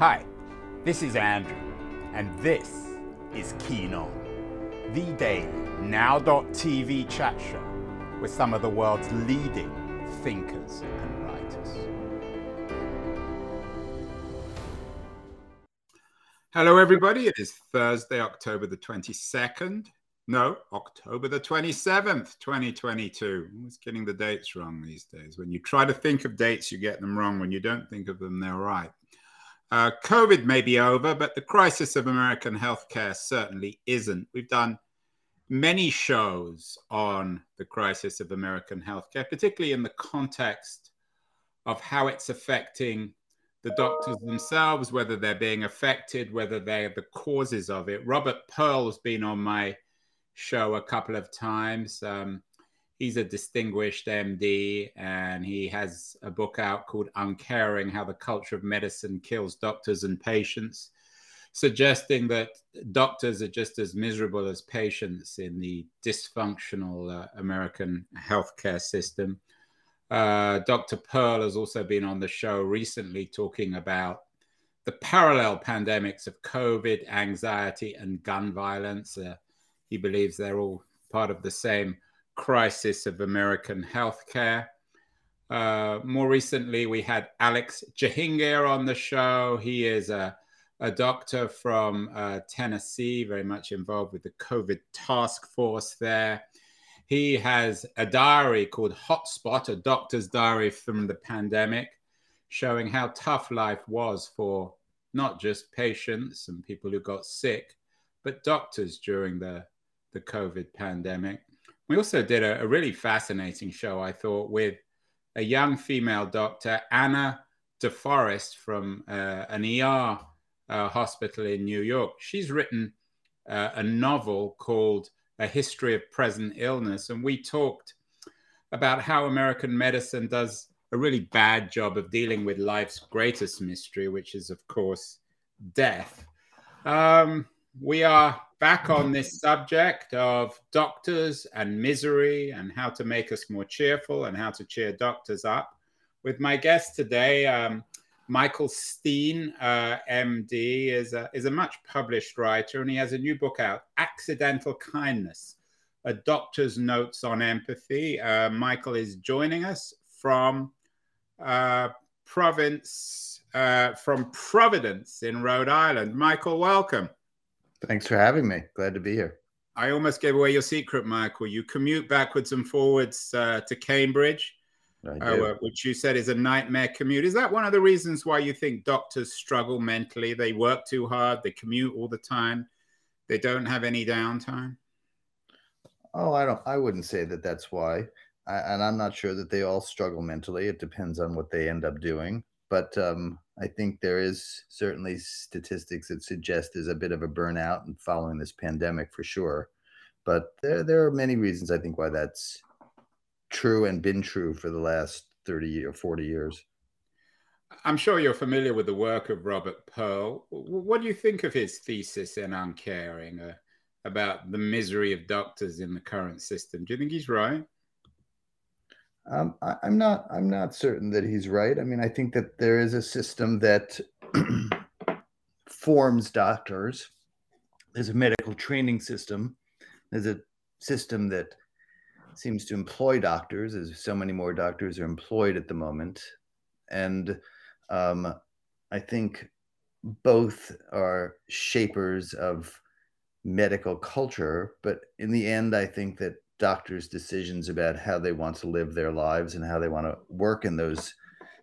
Hi, this is Andrew, and this is Keen On, the daily now.tv chat show with some of the world's leading thinkers and writers. Hello, everybody. It is Thursday, October the 22nd. No, October the 27th, 2022. I'm always getting the dates wrong these days. When you try to think of dates, you get them wrong. When you don't think of them, they're right. Uh, COVID may be over, but the crisis of American healthcare certainly isn't. We've done many shows on the crisis of American healthcare, particularly in the context of how it's affecting the doctors themselves, whether they're being affected, whether they're the causes of it. Robert Pearl has been on my show a couple of times. Um, he's a distinguished MD and he has a book out called Uncaring How the Culture of Medicine Kills Doctors and Patients, suggesting that doctors are just as miserable as patients in the dysfunctional uh, American healthcare system. Uh, Dr. Pearl has also been on the show recently talking about the parallel pandemics of COVID, anxiety, and gun violence. Uh, he believes they're all part of the same crisis of American healthcare. Uh, more recently, we had Alex Jahangir on the show. He is a, a doctor from uh, Tennessee, very much involved with the COVID task force there. He has a diary called Hotspot, a doctor's diary from the pandemic, showing how tough life was for not just patients and people who got sick, but doctors during the, the COVID pandemic. We also did a, a really fascinating show, I thought, with a young female doctor, Anna DeForest from uh, an ER uh, hospital in New York. She's written uh, a novel called A History of Present Illness. And we talked about how American medicine does a really bad job of dealing with life's greatest mystery, which is, of course, death. Um, we are back on this subject of doctors and misery and how to make us more cheerful and how to cheer doctors up with my guest today. Um, Michael Stein, uh, MD, is a, is a much published writer and he has a new book out, Accidental Kindness, a doctor's notes on empathy. Uh, Michael is joining us from uh, province, uh, from Providence in Rhode Island. Michael, welcome. Thanks for having me. Glad to be here. I almost gave away your secret, Michael. You commute backwards and forwards uh, to Cambridge, uh, which you said is a nightmare commute. Is that one of the reasons why you think doctors struggle mentally? They work too hard, they commute all the time, they don't have any downtime. Oh, I don't. I wouldn't say that that's why, I, and I'm not sure that they all struggle mentally. It depends on what they end up doing. But um, I think there is certainly statistics that suggest there's a bit of a burnout and following this pandemic for sure. But there, there are many reasons I think why that's true and been true for the last 30 or 40 years. I'm sure you're familiar with the work of Robert Pearl. What do you think of his thesis in Uncaring uh, about the misery of doctors in the current system? Do you think he's right? Um, I, am not. I'm not certain that he's right. I mean, I think that there is a system that forms doctors. There's a medical training system. There's a system that seems to employ doctors, as so many more doctors are employed at the moment, and um, I think both are shapers of medical culture. But in the end, I think that doctors' decisions about how they want to live their lives and how they want to work in those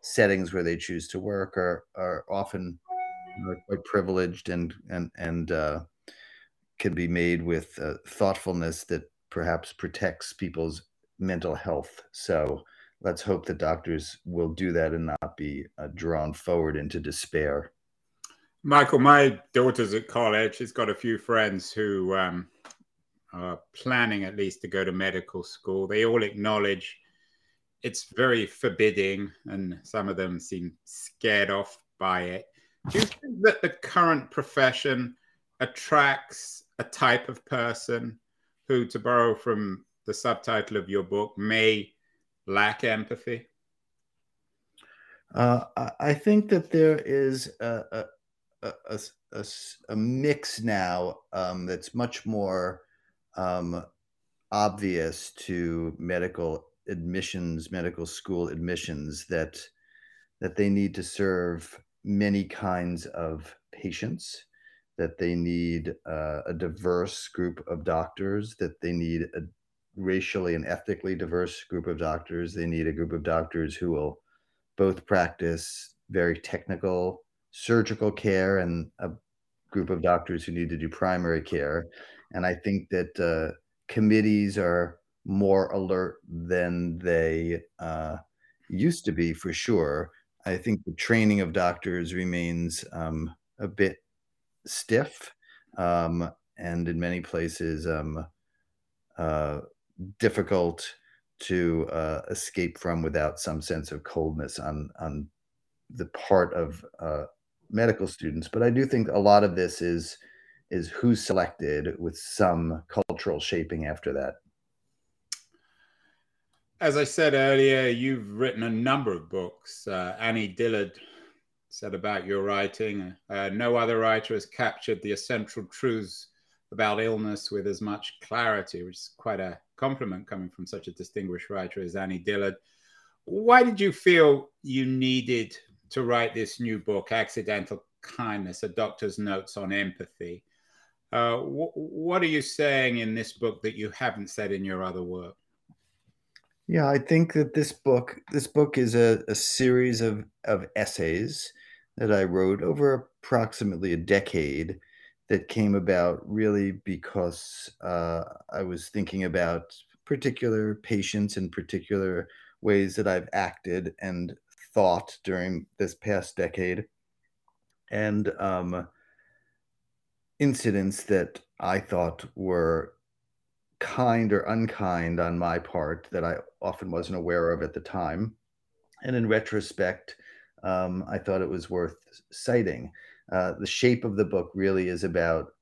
settings where they choose to work are are often quite privileged and and and uh, can be made with uh, thoughtfulness that perhaps protects people's mental health. So let's hope that doctors will do that and not be uh, drawn forward into despair. Michael, my daughter's at college. She's got a few friends who um, are planning at least to go to medical school, they all acknowledge it's very forbidding, and some of them seem scared off by it. Do you think that the current profession attracts a type of person who, to borrow from the subtitle of your book, may lack empathy? Uh, I think that there is a, a, a, a, mix now um, that's much more um, obvious to medical admissions, medical school admissions that that they need to serve many kinds of patients, that they need uh, a diverse group of doctors, that they need a racially and ethnically diverse group of doctors. They need a group of doctors who will both practice very technical surgical care and a group of doctors who need to do primary care. And I think that uh, committees are more alert than they uh, used to be for sure. I think the training of doctors remains um, a bit stiff um, and in many places um, uh, difficult to uh, escape from without some sense of coldness on on the part of uh, medical students. But I do think a lot of this is is who's selected with some cultural shaping after that. As I said earlier, you've written a number of books. Uh, Annie Dillard said about your writing, uh, no other writer has captured the essential truths about illness with as much clarity, which is quite a compliment coming from such a distinguished writer as Annie Dillard. Why did you feel you needed to write this new book, Accidental Kindness, a doctor's notes on empathy? Uh, wh- what are you saying in this book that you haven't said in your other work? Yeah, I think that this book this book is a, a series of, of essays that I wrote over approximately a decade that came about really because uh, I was thinking about particular patients and particular ways that I've acted and thought during this past decade, and um, incidents that I thought were kind or unkind on my part that I often wasn't aware of at the time. And in retrospect, um, I thought it was worth citing. Uh, the shape of the book really is about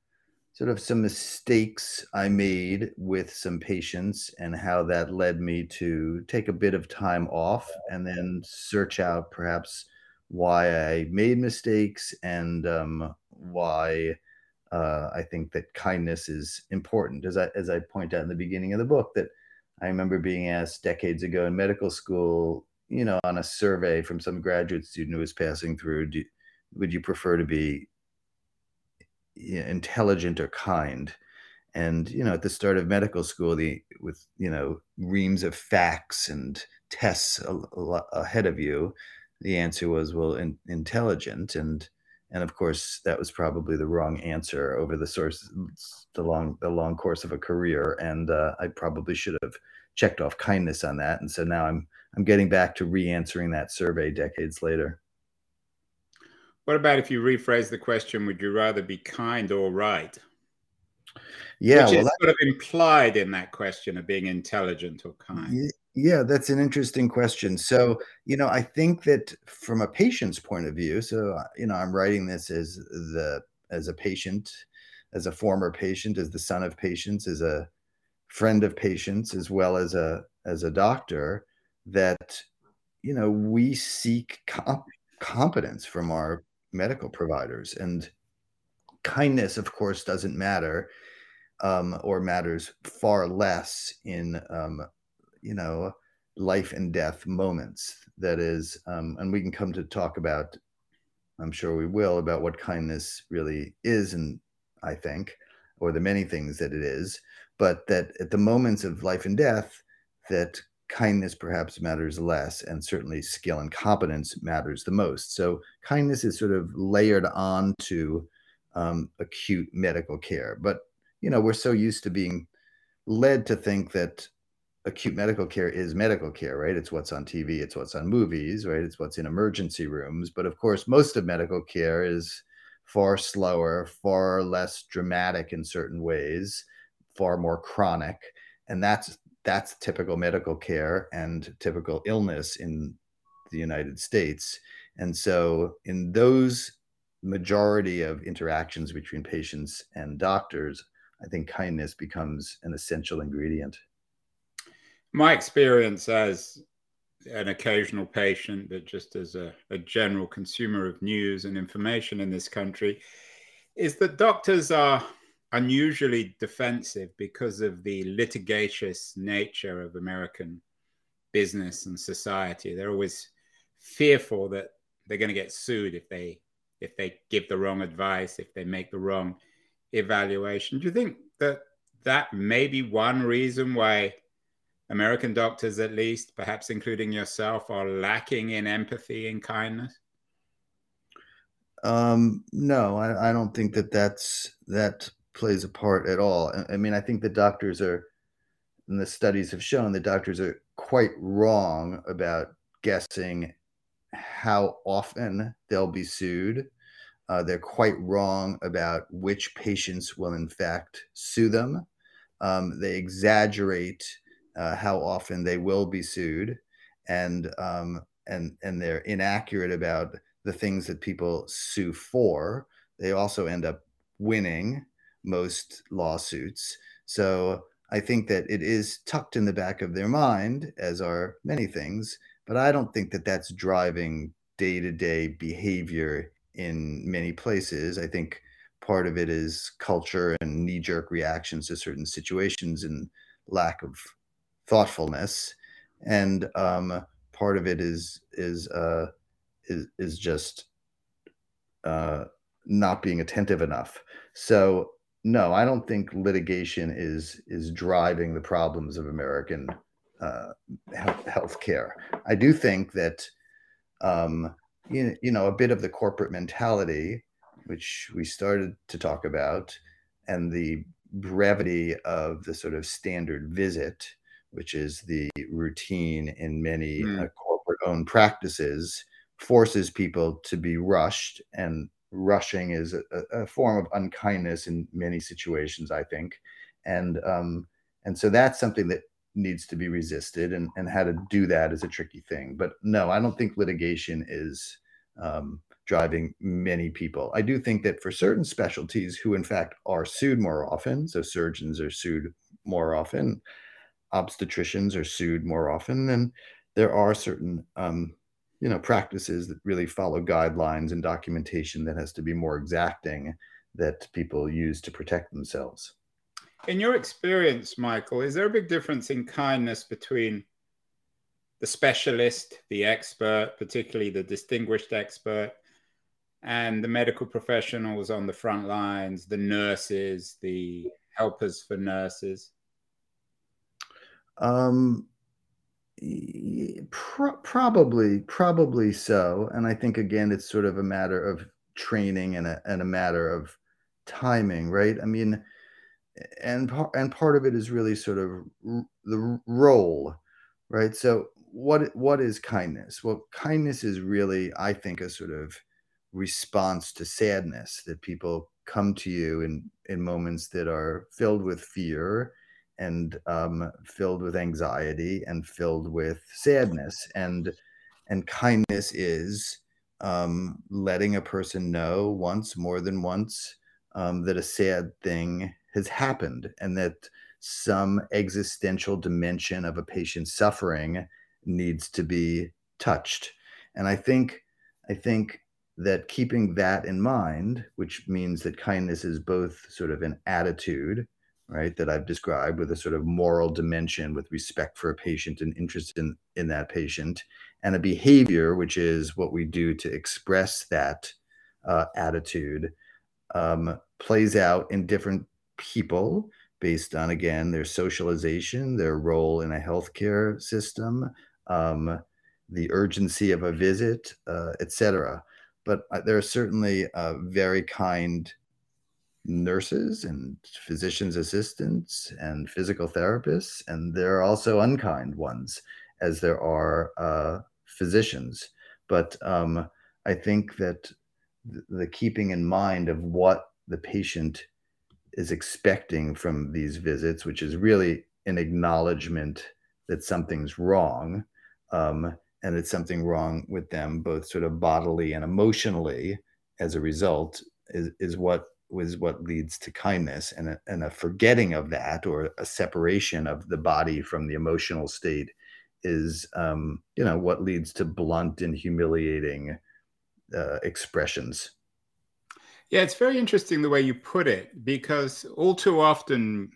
sort of some mistakes I made with some patients and how that led me to take a bit of time off and then search out perhaps why I made mistakes and um, why uh, I think that kindness is important. As I as I point out in the beginning of the book, that I remember being asked decades ago in medical school, you know, on a survey from some graduate student who was passing through, do, would you prefer to be intelligent or kind? And you know, at the start of medical school, the with you know reams of facts and tests a, a, ahead of you, the answer was well, in, intelligent. And and of course, that was probably the wrong answer over the source the long the long course of a career. And uh, I probably should have checked off kindness on that. And so now I'm I'm getting back to re-answering that survey decades later. What about if you rephrase the question, would you rather be kind or right? Yeah, Which well, is that, sort of implied in that question of being intelligent or kind. Yeah, that's an interesting question. So, you know, I think that from a patient's point of view, so uh, you know, I'm writing this as the as a patient, as a former patient, as the son of patients, as a friend of patients, as well as a as a doctor, that you know we seek comp- competence from our medical providers. And kindness, of course, doesn't matter um, or matters far less in, um, you know, life and death moments. That is, um, and we can come to talk about, I'm sure we will, about what kindness really is, and I think, or the many things that it is, but that at the moments of life and death, that kindness perhaps matters less, and certainly skill and competence matters the most. So kindness is sort of layered onto um, acute medical care. But you know, we're so used to being led to think that acute medical care is medical care, right? It's what's on TV, it's what's on movies, right? It's what's in emergency rooms. But of course, most of medical care is far slower, far less dramatic in certain ways, far more chronic. And that's that's typical medical care and typical illness in the United States. And so, in those majority of interactions between patients and doctors, I think kindness becomes an essential ingredient. My experience as an occasional patient, but just as a, a general consumer of news and information in this country, is that doctors are unusually defensive because of the litigious nature of American business and society. They're always fearful that they're going to get sued if they if they give the wrong advice, if they make the wrong evaluation. Do you think that that may be one reason why American doctors, at least, perhaps including yourself, are lacking in empathy and kindness? Um, no, I, I, don't think that that's that plays a part at all. I, I mean, I think the doctors are, and the studies have shown that doctors are quite wrong about guessing how often they'll be sued. Uh, they're quite wrong about which patients will, in fact, sue them. Um, they exaggerate uh, how often they will be sued, and um, and and they're inaccurate about the things that people sue for. They also end up winning most lawsuits. So I think that it is tucked in the back of their mind, as are many things, but I don't think that that's driving day to day behavior in many places. I think part of it is culture and knee jerk reactions to certain situations and lack of thoughtfulness. And um, part of it is is uh, is is just uh, not being attentive enough. So no, I don't think litigation is is driving the problems of American uh, health care. I do think that um, you, you know a bit of the corporate mentality, which we started to talk about, and the brevity of the sort of standard visit, which is the routine in many mm. uh, corporate-owned practices, forces people to be rushed and rushing is a, a, form of unkindness in many situations i think. And um, and so that's something that needs to be resisted and, and how to do that is a tricky thing. But no i don't think litigation is um, driving many people. I do think that for certain specialties who in fact are sued more often so surgeons are sued more often obstetricians are sued more often and there are certain um, you know practices that really follow guidelines and documentation that has to be more exacting that people use to protect themselves. In your experience michael is there a big difference in kindness between the specialist the expert particularly the distinguished expert and the medical professionals on the front lines the nurses the helpers for nurses um Pro- probably, probably so. And I think again, it's sort of a matter of training and a and a matter of timing, right? I mean, and and part of it is really sort of the role, right? So what what is kindness? Well, kindness is really, I think, a sort of response to sadness that people come to you in in moments that are filled with fear and um, filled with anxiety and filled with sadness and and kindness is um, letting a person know once more than once um, that a sad thing has happened and that some existential dimension of a patient's suffering needs to be touched. And i think i think that keeping that in mind which means that kindness is both sort of an attitude right that i've described with a sort of moral dimension with respect for a patient and interest in in that patient and a behavior which is what we do to express that uh, attitude um, plays out in different people based on again their socialization their role in a healthcare system um, the urgency of a visit uh, etc but uh, there are certainly uh, very kind nurses and physician's assistants and physical therapists, and there are also unkind ones, as there are uh, physicians. But um, I think that the keeping in mind of what the patient is expecting from these visits, which is really an acknowledgement that something's wrong, um, and it's something wrong with them, both sort of bodily and emotionally, as a result, is, is what was what leads to kindness and a, and a forgetting of that or a separation of the body from the emotional state is um, you know what leads to blunt and humiliating uh, expressions. Yeah, it's very interesting the way you put it because all too often,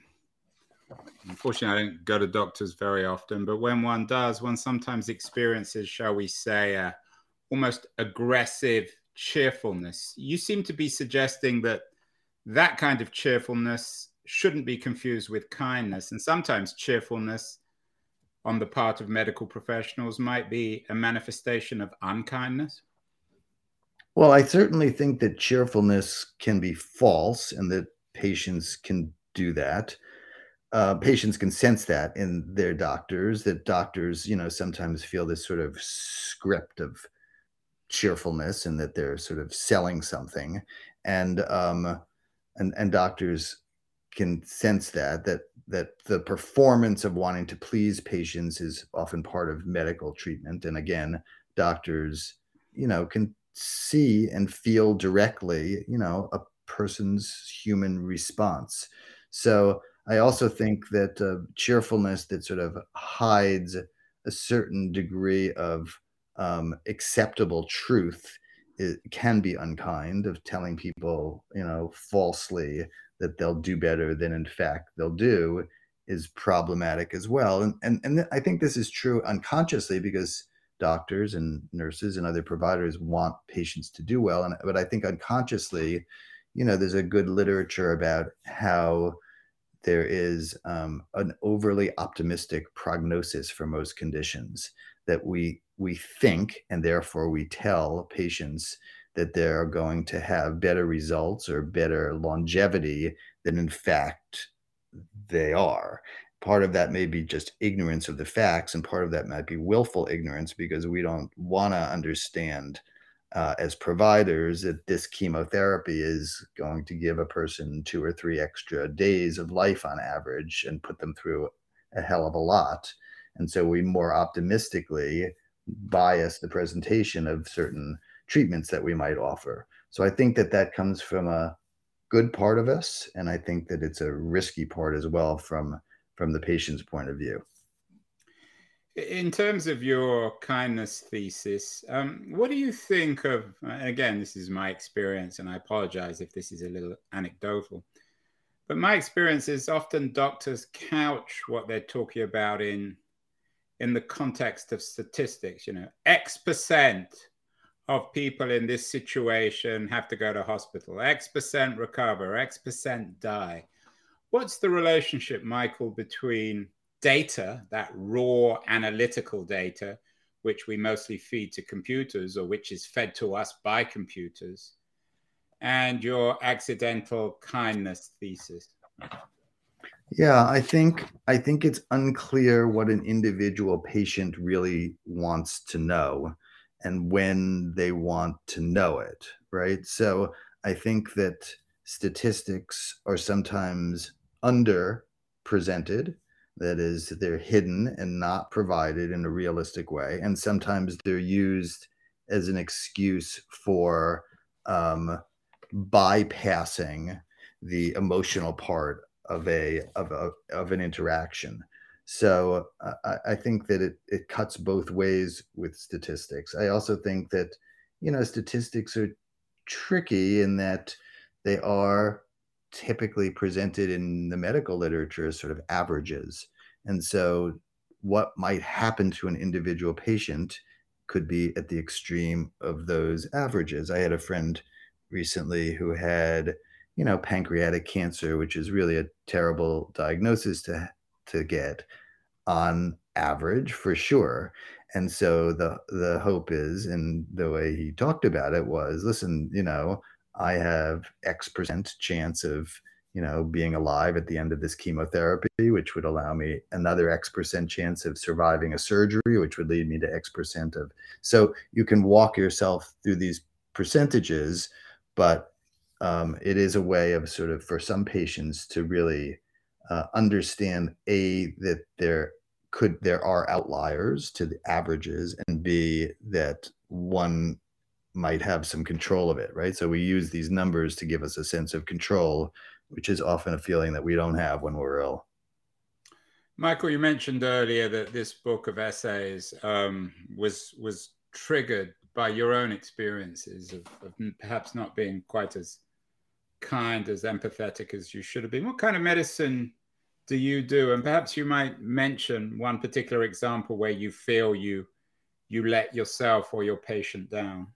unfortunately, I don't go to doctors very often, but when one does, one sometimes experiences, shall we say, almost aggressive cheerfulness. You seem to be suggesting that that kind of cheerfulness shouldn't be confused with kindness. And sometimes cheerfulness on the part of medical professionals might be a manifestation of unkindness. Well, I certainly think that cheerfulness can be false and that patients can do that. Uh, patients can sense that in their doctors, that doctors, you know, sometimes feel this sort of script of cheerfulness and that they're sort of selling something. And, um, and, and doctors can sense that that that the performance of wanting to please patients is often part of medical treatment. And again doctors you know can see and feel directly you know a person's human response. So i also think that uh, cheerfulness that sort of hides a certain degree of um, acceptable truth it can be unkind of telling people you know falsely that they'll do better than in fact they'll do is problematic as well. And and and I think this is true unconsciously because doctors and nurses and other providers want patients to do well. And but I think unconsciously, you know, there's a good literature about how there is um, an overly optimistic prognosis for most conditions that we we think and therefore we tell patients that they're going to have better results or better longevity than in fact they are. Part of that may be just ignorance of the facts, and part of that might be willful ignorance because we don't want to understand uh, as providers that this chemotherapy is going to give a person two or three extra days of life on average and put them through a hell of a lot. And so we more optimistically bias the presentation of certain treatments that we might offer. So I think that that comes from a good part of us, and I think that it's a risky part as well from from the patient's point of view. In terms of your kindness thesis, um, what do you think of? Again, this is my experience, and I apologize if this is a little anecdotal. But my experience is often doctors couch what they're talking about in in the context of statistics. You know, X percent of people in this situation have to go to hospital. X percent recover, X percent die. What's the relationship, Michael, between data, that raw analytical data, which we mostly feed to computers or which is fed to us by computers, and your accidental kindness thesis? Yeah, I think I think it's unclear what an individual patient really wants to know and when they want to know it, right? So I think that statistics are sometimes under presented. That is, they're hidden and not provided in a realistic way. And sometimes they're used as an excuse for um, bypassing the emotional part of a of a of an interaction. So uh, I, I think that it, it cuts both ways with statistics. I also think that, you know, statistics are tricky in that they are typically presented in the medical literature as sort of averages. And so what might happen to an individual patient could be at the extreme of those averages. I had a friend recently who had, you know, pancreatic cancer, which is really a terrible diagnosis to to get on average for sure. And so the the hope is and the way he talked about it was listen you know i have x percent chance of you know being alive at the end of this chemotherapy which would allow me another x percent chance of surviving a surgery which would lead me to x percent of so you can walk yourself through these percentages but um, it is a way of sort of for some patients to really uh, understand a that there could there are outliers to the averages and b that one might have some control of it right? So we use these numbers to give us a sense of control which is often a feeling that we don't have when we're ill. Michael, you mentioned earlier that this book of essays um, was was triggered by your own experiences of, of, perhaps not being quite as kind, as empathetic as you should have been. What kind of medicine do you do? And perhaps you might mention one particular example where you feel you you let yourself or your patient down.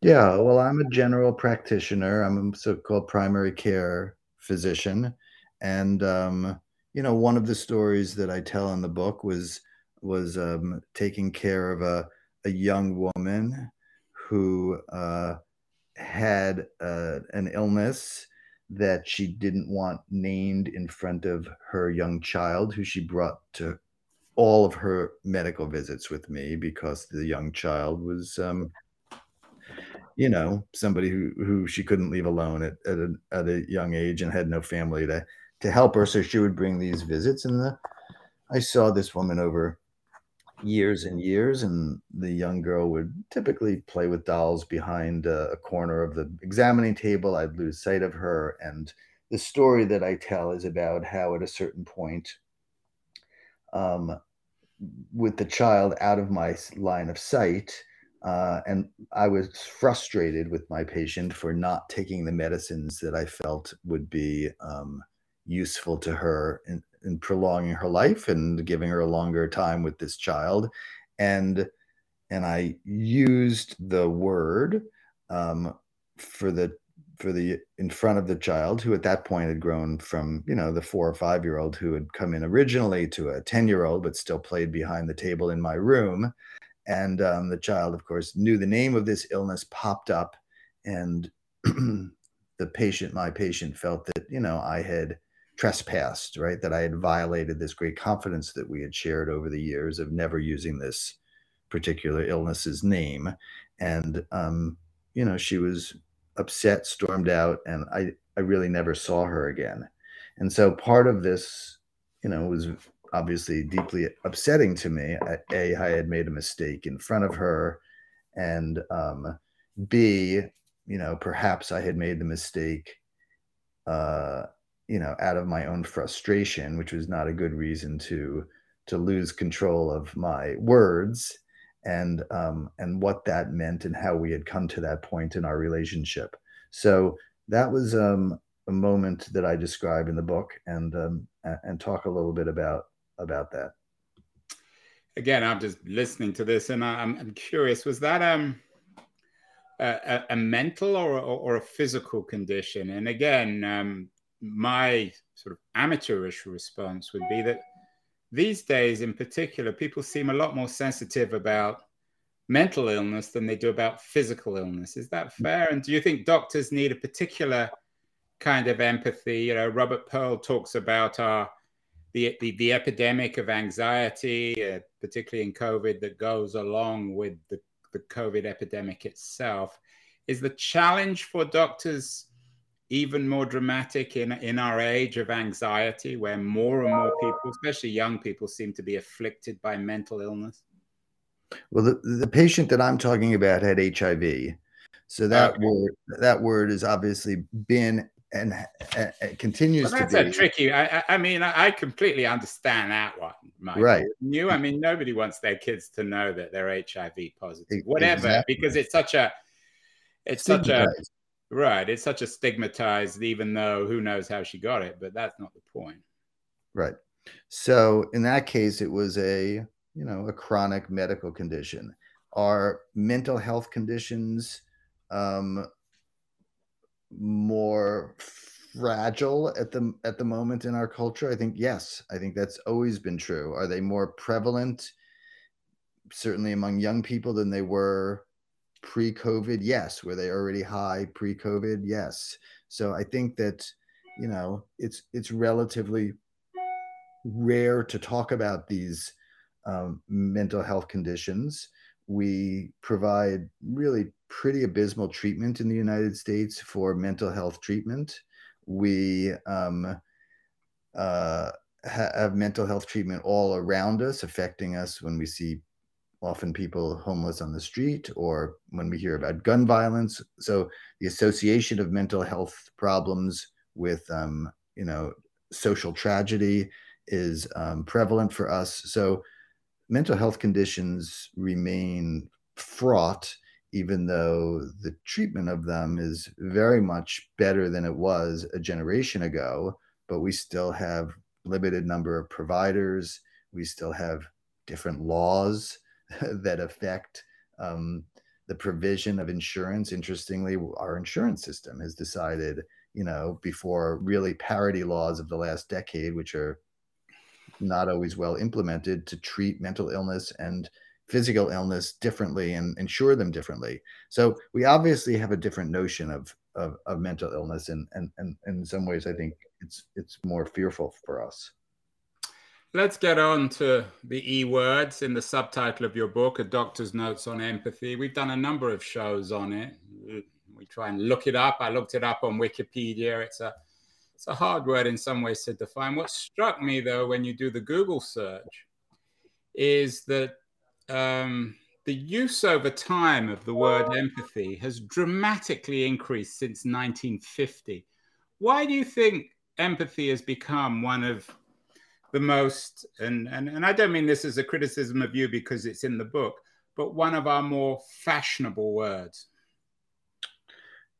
Yeah, well, I'm a general practitioner. I'm a so-called primary care physician, and um, you know, one of the stories that I tell in the book was was um, taking care of a a young woman who uh, had uh, an illness that she didn't want named in front of her young child, who she brought to all of her medical visits with me because the young child was, um, you know, somebody who, who she couldn't leave alone at, at, a, at a young age and had no family to, to help her. So she would bring these visits. And the, I saw this woman over years and years, and the young girl would typically play with dolls behind a, a corner of the examining table. I'd lose sight of her. And the story that I tell is about how, at a certain point, um, with the child out of my line of sight, uh, and I was frustrated with my patient for not taking the medicines that I felt would be um, useful to her in, in prolonging her life and giving her a longer time with this child. And and i used the word um, for the for the in front of the child who at that point had grown from you know the four or five year old who had come in originally to a 10 year old but still played behind the table in my room. And um, the child of course knew the name of this illness popped up and the patient my patient felt that you know i had trespassed, right? That I had violated this great confidence that we had shared over the years of never using this particular illness's name. And, um, you know, she was upset, stormed out, and I, I really never saw her again. And so part of this, you know, was obviously deeply upsetting to me. A, I had made a mistake in front of her, and um, B, you know, perhaps I had made the mistake uh, you know out of my own frustration which was not a good reason to to lose control of my words and um and what that meant and how we had come to that point in our relationship. So that was um a moment that i describe in the book and um and talk a little bit about about that. Again i'm just listening to this and i'm, I'm curious was that um a, a mental or, or, a physical condition? And again um my sort of amateurish response would be that these days, in particular, people seem a lot more sensitive about mental illness than they do about physical illness. Is that fair? And do you think doctors need a particular kind of empathy? You know, Robert Pearl talks about our the, the, the epidemic of anxiety, uh, particularly in COVID, that goes along with the, the COVID epidemic itself. Is the challenge for doctors even more dramatic in, in our age of anxiety, where more and more people, especially young people, seem to be afflicted by mental illness? Well, the, the patient that I'm talking about had HIV. So that okay. word that word has obviously been and, continues well, that's to be. That's a tricky. I, I mean, I completely understand that one. Michael. Right. You, I mean, nobody wants their kids to know that they're HIV positive, whatever, exactly. because it's such a, it's such a Right. It's such a stigmatized, even though who knows how she got it, but that's not the point. Right. So in that case, it was a, you know, a chronic medical condition. Are mental health conditions um, more fragile at the at the moment in our culture? I think yes. I think that's always been true. Are they more prevalent, certainly among young people, than they were pre-COVID? Yes. Were they already high pre-COVID? Yes. So I think that you know it's it's relatively rare to talk about these um, mental health conditions. We provide really pretty abysmal treatment in the United States for mental health treatment. We um, uh, have mental health treatment all around us, affecting us when we see often people homeless on the street or when we hear about gun violence. So the association of mental health problems with, um, you know, social tragedy is um, prevalent for us. So mental health conditions remain fraught, even though the treatment of them is very much better than it was a generation ago. But we still have limited number of providers. We still have different laws that affect um, the provision of insurance. Interestingly, our insurance system has decided, you know, before really parity laws of the last decade, which are not always well implemented, to treat mental illness and physical illness differently and insure them differently. So we obviously have a different notion of of, of mental illness, and, and and in some ways, I think it's it's more fearful for us. Let's get on to the E words in the subtitle of your book, A Doctor's Notes on Empathy. We've done a number of shows on it. We try and look it up. I looked it up on Wikipedia. It's a it's a hard word in some ways to define. What struck me though when you do the Google search is that um, the use over time of the word empathy has dramatically increased since 1950. Why do you think empathy has become one of the most, and, and, and I don't mean this as a criticism of you because it's in the book, but one of our more fashionable words.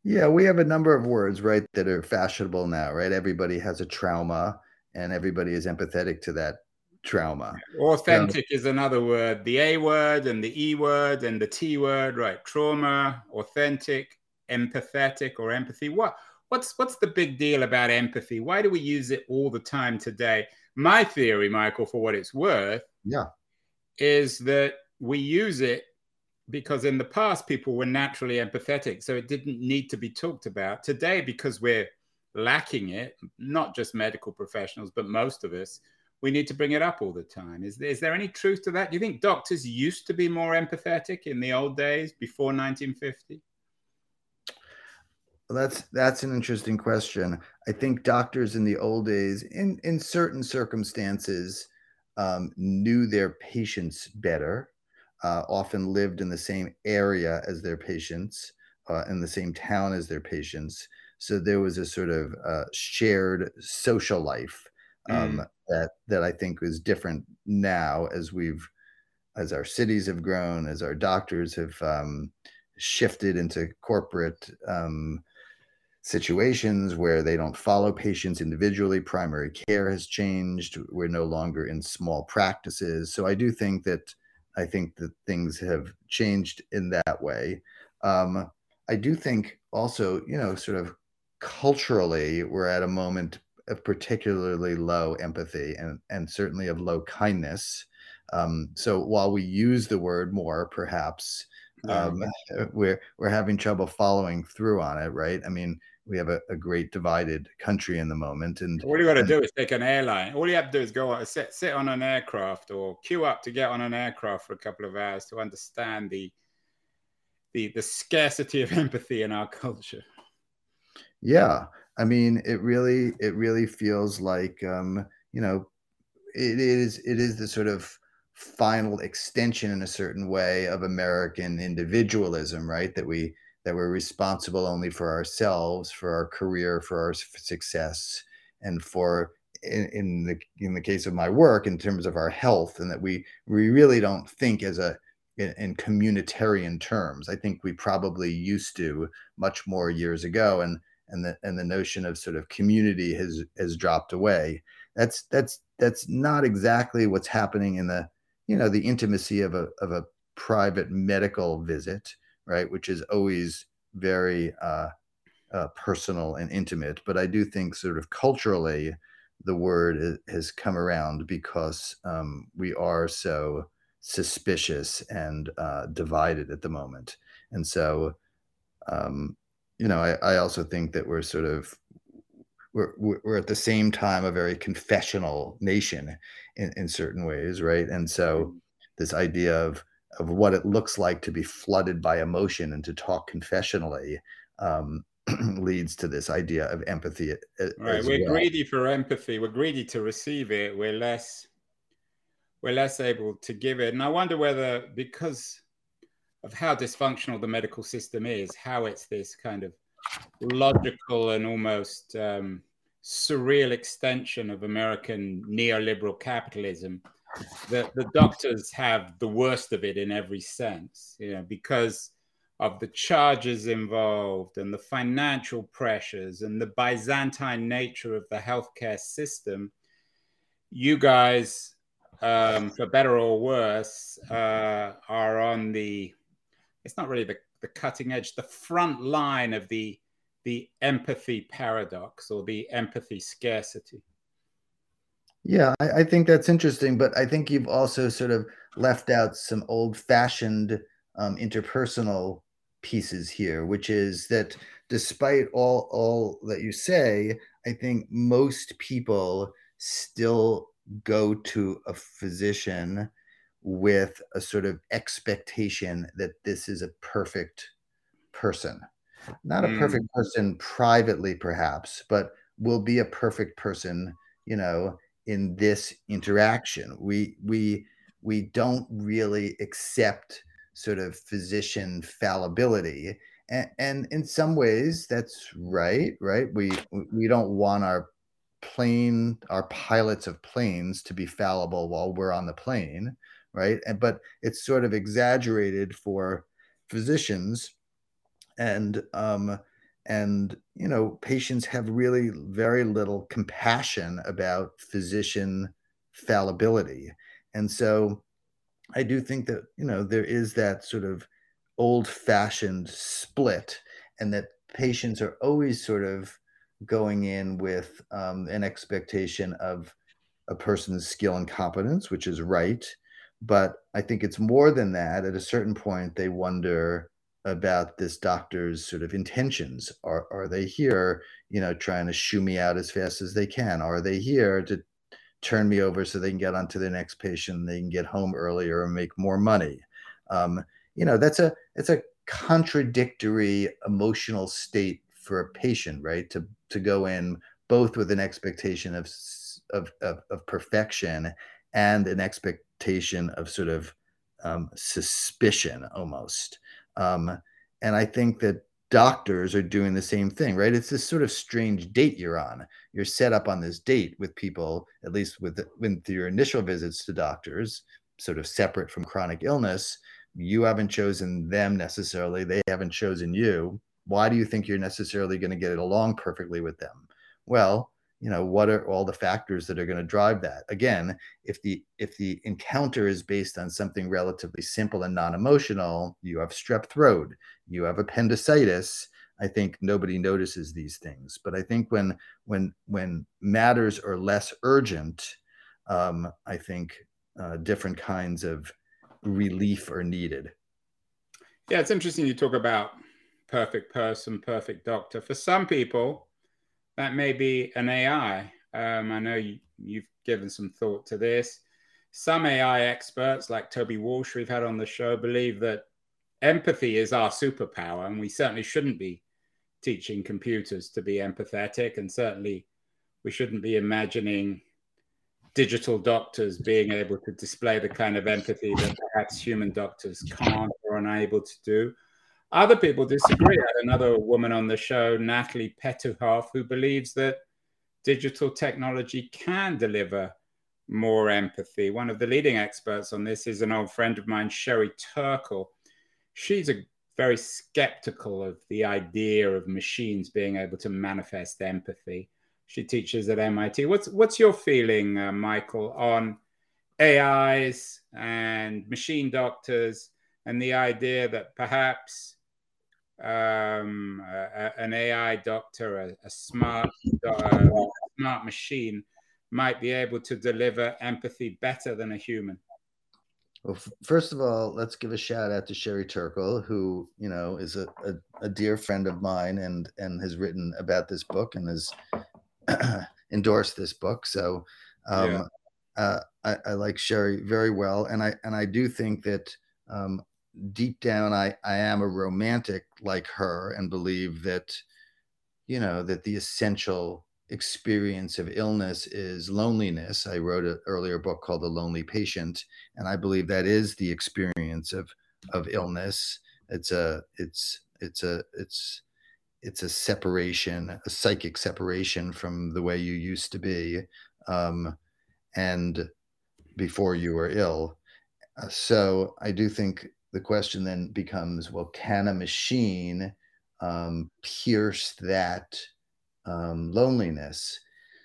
Yeah, we have a number of words, right, that are fashionable now, right? Everybody has a trauma and everybody is empathetic to that trauma. Authentic um, is another word. The A word and the E word and the T word, right? Trauma, authentic, empathetic or empathy. What what's what's the big deal about empathy? Why do we use it all the time today? My theory, Michael, for what it's worth, yeah, is that we use it because in the past people were naturally empathetic, so it didn't need to be talked about. Today, because we're lacking it, not just medical professionals, but most of us, we need to bring it up all the time. Is, is there any truth to that? Do you think doctors used to be more empathetic in the old days before 1950? That's that's an interesting question. I think doctors in the old days, in in certain circumstances, um, knew their patients better. Uh, often lived in the same area as their patients, uh, in the same town as their patients. So there was a sort of uh, shared social life um, mm. that that I think was different now as we've as our cities have grown, as our doctors have um, shifted into corporate um, situations where they don't follow patients individually. Primary care has changed. We're no longer in small practices. So I do think that I think that things have changed in that way. Um, I do think also, you know, sort of culturally, we're at a moment of particularly low empathy and, and certainly of low kindness. Um, so while we use the word more, perhaps. Um, we're we're having trouble following through on it, right? I mean, we have a, a great divided country in the moment. And all you got to do is take an airline. All you have to do is go sit sit on an aircraft or queue up to get on an aircraft for a couple of hours to understand the the the scarcity of empathy in our culture. Yeah, I mean, it really it really feels like um, you know, it is it is the sort of final extension in a certain way of American individualism, right? That we that we're responsible only for ourselves, for our career, for our success, and for in, in, the in the case of my work, in terms of our health, and that we we really don't think as a in, in communitarian terms. I think we probably used to much more years ago, and and the and the notion of sort of community has has dropped away. That's that's that's not exactly what's happening in the you know the intimacy of a of a private medical visit right? Which is always very uh, uh, personal and intimate. But I do think, sort of culturally, the word has come around because um, we are so suspicious and uh, divided at the moment. And so, um, you know, I, I, also think that we're sort of we're, we're at the same time a very confessional nation in, in certain ways, right? And so, mm-hmm. this idea of of what it looks like to be flooded by emotion and to talk confessionally um, leads to this idea of empathy. Right, we're well. greedy for empathy. We're greedy to receive it. We're less we're less able to give it. And I wonder whether because of how dysfunctional the medical system is, how it's this kind of logical and almost um, surreal extension of American neoliberal capitalism that the doctors have the worst of it in every sense, you know, because of the charges involved and the financial pressures and the Byzantine nature of the healthcare system. You guys, um, for better or worse, uh, are on the, it's not really the, the cutting edge, the front line of the the empathy paradox or the empathy scarcity. Yeah, I, I, think that's interesting, but I think you've also sort of left out some old-fashioned um, interpersonal pieces here, which is that despite all all that you say, I think most people still go to a physician with a sort of expectation that this is a perfect person. Not a mm. perfect person privately perhaps but will be a perfect person you know in this interaction. We we we don't really accept sort of physician fallibility and, and in some ways that's right right? We we don't want our plane our pilots of planes to be fallible while we're on the plane right? And but it's sort of exaggerated for physicians and um, and you know patients have really very little compassion about physician fallibility. And so i do think that you know there is that sort of old fashioned split and that patients are always sort of going in with um, an expectation of a person's skill and competence which is right but i think it's more than that at a certain point they wonder about this doctor's sort of intentions. Are are they here, you know, trying to shoo me out as fast as they can? Are they here to turn me over so they can get onto the next patient, they can get home earlier and make more money? Um, you know, that's a it's a contradictory emotional state for a patient, right? To to go in both with an expectation of of, of, of perfection and an expectation of sort of um, suspicion almost. Um, and I think that doctors are doing the same thing, right? It's this sort of strange date you're on. You're set up on this date with people, at least with, with your initial visits to doctors, sort of separate from chronic illness. You haven't chosen them necessarily, they haven't chosen you. Why do you think you're necessarily going to get it along perfectly with them? Well, you know what are all the factors that are going to drive that? Again if the if the encounter is based on something relatively simple and non-emotional you have strep throat you have appendicitis i think nobody notices these things. But i think when when when matters are less urgent um, i think uh, different kinds of relief are needed. Yeah it's interesting you talk about perfect person perfect doctor. For some people that may be an AI. Um, I know you, you've given some thought to this. Some AI experts, like Toby Walsh, we've had on the show, believe that empathy is our superpower, and we certainly shouldn't be teaching computers to be empathetic, and certainly we shouldn't be imagining digital doctors being able to display the kind of empathy that perhaps human doctors can't or unable to do. Other people disagree. I had another woman on the show, Natalie Petouhoff, who believes that digital technology can deliver more empathy. One of the leading experts on this is an old friend of mine, Sherry Turkle. She's a very skeptical of the idea of machines being able to manifest empathy. She teaches at MIT. What's what's your feeling, uh, Michael, on AIs and machine doctors and the idea that perhaps um, a, an AI doctor, a, a smart, uh, smart machine might be able to deliver empathy better than a human? Well, first of all, let's give a shout out to Sherry Turkle, who you know is a, a, a dear friend of mine and and has written about this book and has endorsed this book. So um, yeah. uh, I, I, like Sherry very well, and I and I do think that um, deep down I, I am a romantic like her and believe that you know that the essential experience of illness is loneliness i wrote an earlier book called the lonely patient and i believe that is the experience of of illness it's a it's it's a it's it's a separation, a psychic separation from the way you used to be, um, and before you were ill. Uh, so I do think the question then becomes: Well, can a machine um, pierce that um, loneliness?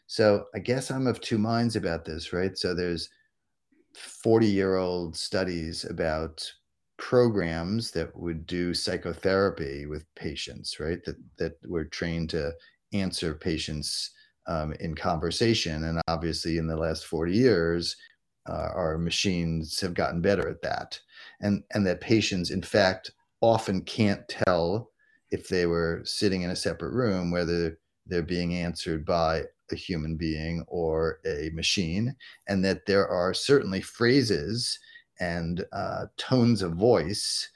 So I guess I'm of two minds about this, right? So there's 40 year old studies about programs that would do psychotherapy with patients, right? That that were trained to answer patients um, in conversation, and obviously, in the last forty years, uh, our machines have gotten better at that, and and that patients, in fact, often can't tell if they were sitting in a separate room whether they're being answered by a human being or a machine, and that there are certainly phrases and uh, tones of voice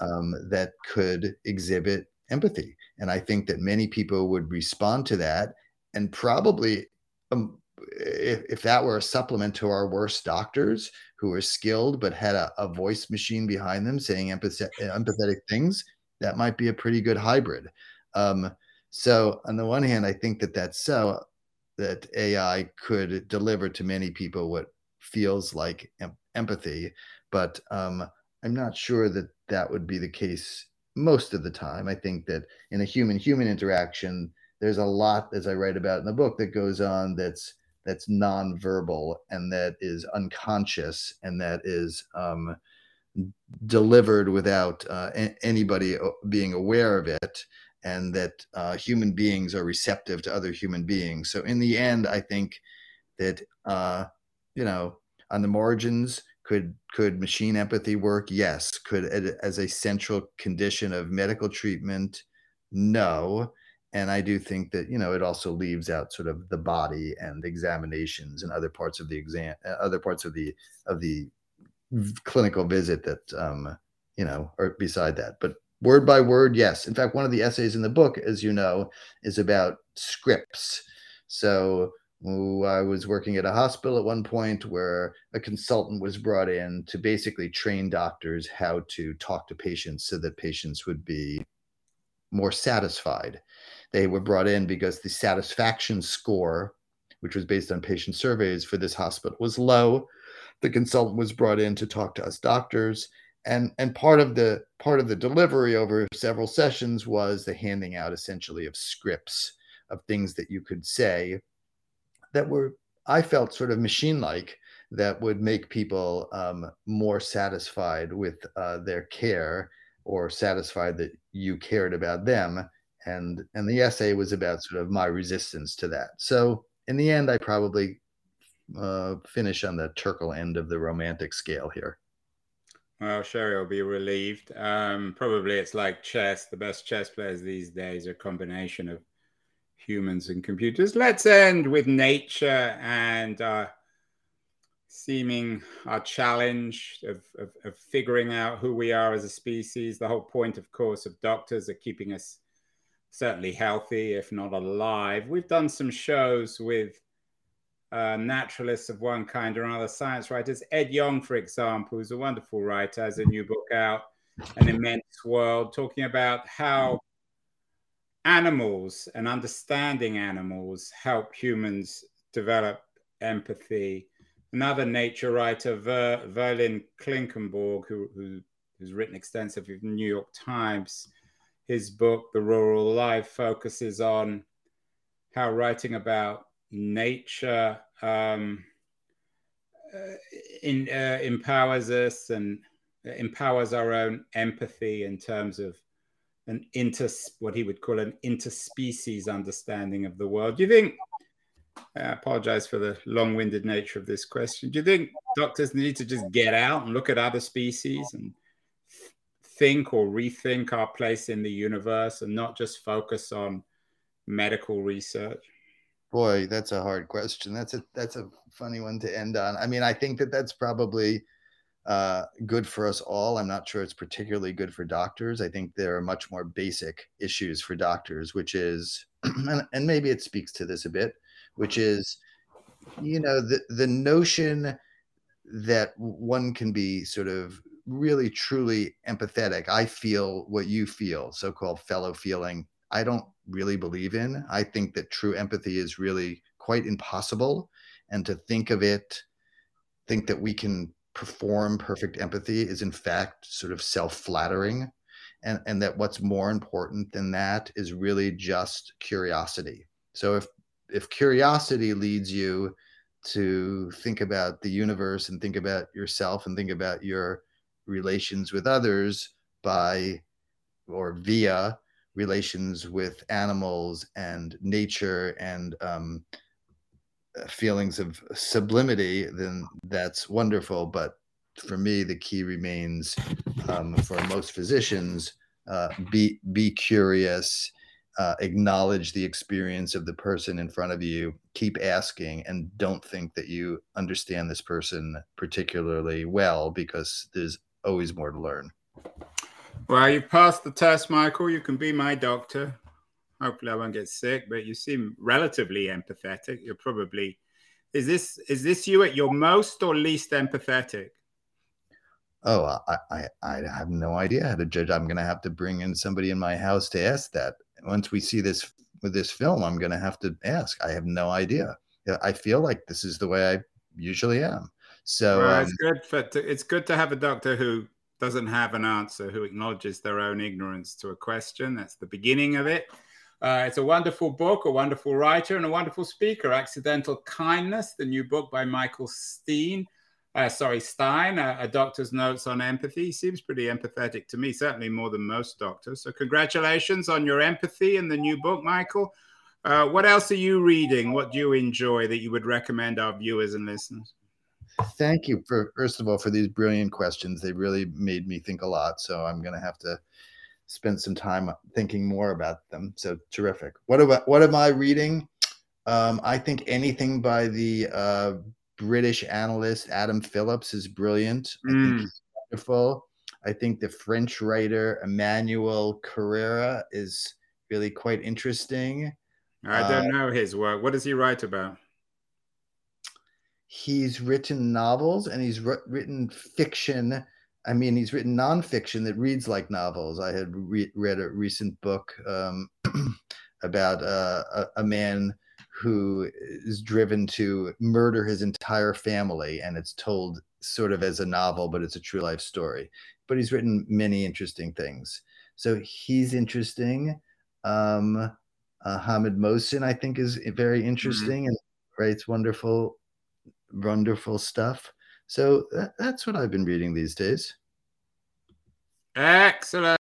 um, that could exhibit empathy. And I think that many people would respond to that. And probably, um, if, if, that were a supplement to our worst doctors who were skilled but had a, a voice machine behind them saying empathetic, empathetic things, that might be a pretty good hybrid. Um, so, on the one hand, I think that that's so that AI could deliver to many people what feels like em- empathy, but um, I'm not sure that that would be the case most of the time. I think that in a human human interaction, there's a lot, as I write about in the book, that goes on that's that's nonverbal and that is unconscious and that is um, delivered without uh, a- anybody uh, being aware of it and that uh, human beings are receptive to other human beings. So in the end, I think that uh, you know on the margins could could machine empathy work? Yes. Could it as a central condition of medical treatment? No. And I do think that you know it also leaves out sort of the body and examinations and other parts of the exam, uh, other parts of the of the clinical visit that um, you know are beside that. But word by word, yes. In fact, one of the essays in the book, as you know, is about scripts. So I was working at a hospital at one point where a consultant was brought in to basically train doctors how to talk to patients so that patients would be more satisfied. They were brought in because the satisfaction score, which was based on patient surveys for this hospital, was low. The consultant was brought in to talk to us doctors and and part of the part of the delivery over several sessions was the handing out essentially of scripts of things that you could say that were i felt sort of machine like that would make people um, more satisfied with uh, their care or satisfied that you cared about them and and the essay was about sort of my resistance to that so in the end i probably uh, finish on the turkle end of the romantic scale here well, Sherry will be relieved. Um, probably it's like chess. The best chess players these days are a combination of humans and computers. Let's end with nature and uh, seeming our challenge of, of, of, figuring out who we are as a species. The whole point, of course, of doctors are keeping us certainly healthy, if not alive. We've done some shows with uh, naturalists of one kind or another, science writers. Ed Yong, for example, who's a wonderful writer, has a new book out, An Immense World, talking about how animals and understanding animals help humans develop empathy. Another nature writer, Ver, Verlin Klinkenborg, who, who, who's written extensively for the New York Times, his book, The Rural Life, focuses on how writing about nature um, uh, in, uh, empowers us and empowers our own empathy in terms of an inter what he would call an interspecies understanding of the world. Do you think? I apologize for the long-winded nature of this question. Do you think doctors need to just get out and look at other species and think or rethink our place in the universe and not just focus on medical research? Boy, that's a hard question. That's a that's a funny one to end on. I mean, I think that that's probably uh, good for us all. I'm not sure it's particularly good for doctors. I think there are much more basic issues for doctors, which is, and, and maybe it speaks to this a bit, which is, you know, the the notion that one can be sort of really truly empathetic. I feel what you feel, so-called fellow feeling I don't really believe in. I think that true empathy is really quite impossible. And to think of it, think that we can perform perfect empathy is in fact sort of self-flattering. And, and that what's more important than that is really just curiosity. So if if curiosity leads you to think about the universe and think about yourself and think about your relations with others by or via relations with animals and nature and um, feelings of sublimity, then that's wonderful. But for me, the key remains um, for most physicians: uh, be be curious, uh, acknowledge the experience of the person in front of you, keep asking, and don't think that you understand this person particularly well because there's always more to learn. Well, you passed the test, Michael. You can be my doctor. Hopefully, I won't get sick. But you seem relatively empathetic. You're probably is this is this you at your most or least empathetic? Oh, I I, I have no idea how to judge. I'm going to have to bring in somebody in my house to ask that. Once we see this with this film, I'm going to have to ask. I have no idea. I feel like this is the way I usually am. So well, it's um, good for to, it's good to have a doctor who doesn't have an answer, who acknowledges their own ignorance to a question. That's the beginning of it. Uh, it's a wonderful book, a wonderful writer, and a wonderful speaker. Accidental Kindness, the new book by Michael Steen. Uh, sorry, Stein, a, a, doctor's notes on empathy. He seems pretty empathetic to me, certainly more than most doctors. So, congratulations on your empathy and the new book, Michael. Uh, what else are you reading? What do you enjoy that you would recommend our viewers and listeners? Thank you for first of all for these brilliant questions. They really made me think a lot. So I'm going to have to spend some time thinking more about them. So terrific. What about what am I reading? Um, I think anything by the uh, British analyst Adam Phillips is brilliant. I mm. think he's wonderful. I think the French writer Emmanuel Carrère is really quite interesting. I don't uh, know his work. What does he write about? He's written novels and he's written fiction. I mean, he's written nonfiction that reads like novels. I had re- read a recent book um, about uh, a, a, man who is driven to murder his entire family, and it's told sort of as a novel, but it's a true life story. But he's written many interesting things. So he's interesting. Um, uh, Hamid I think, is very mm-hmm. interesting mm-hmm. and writes wonderful wonderful stuff. So that, that's what I've been reading these days. Excellent.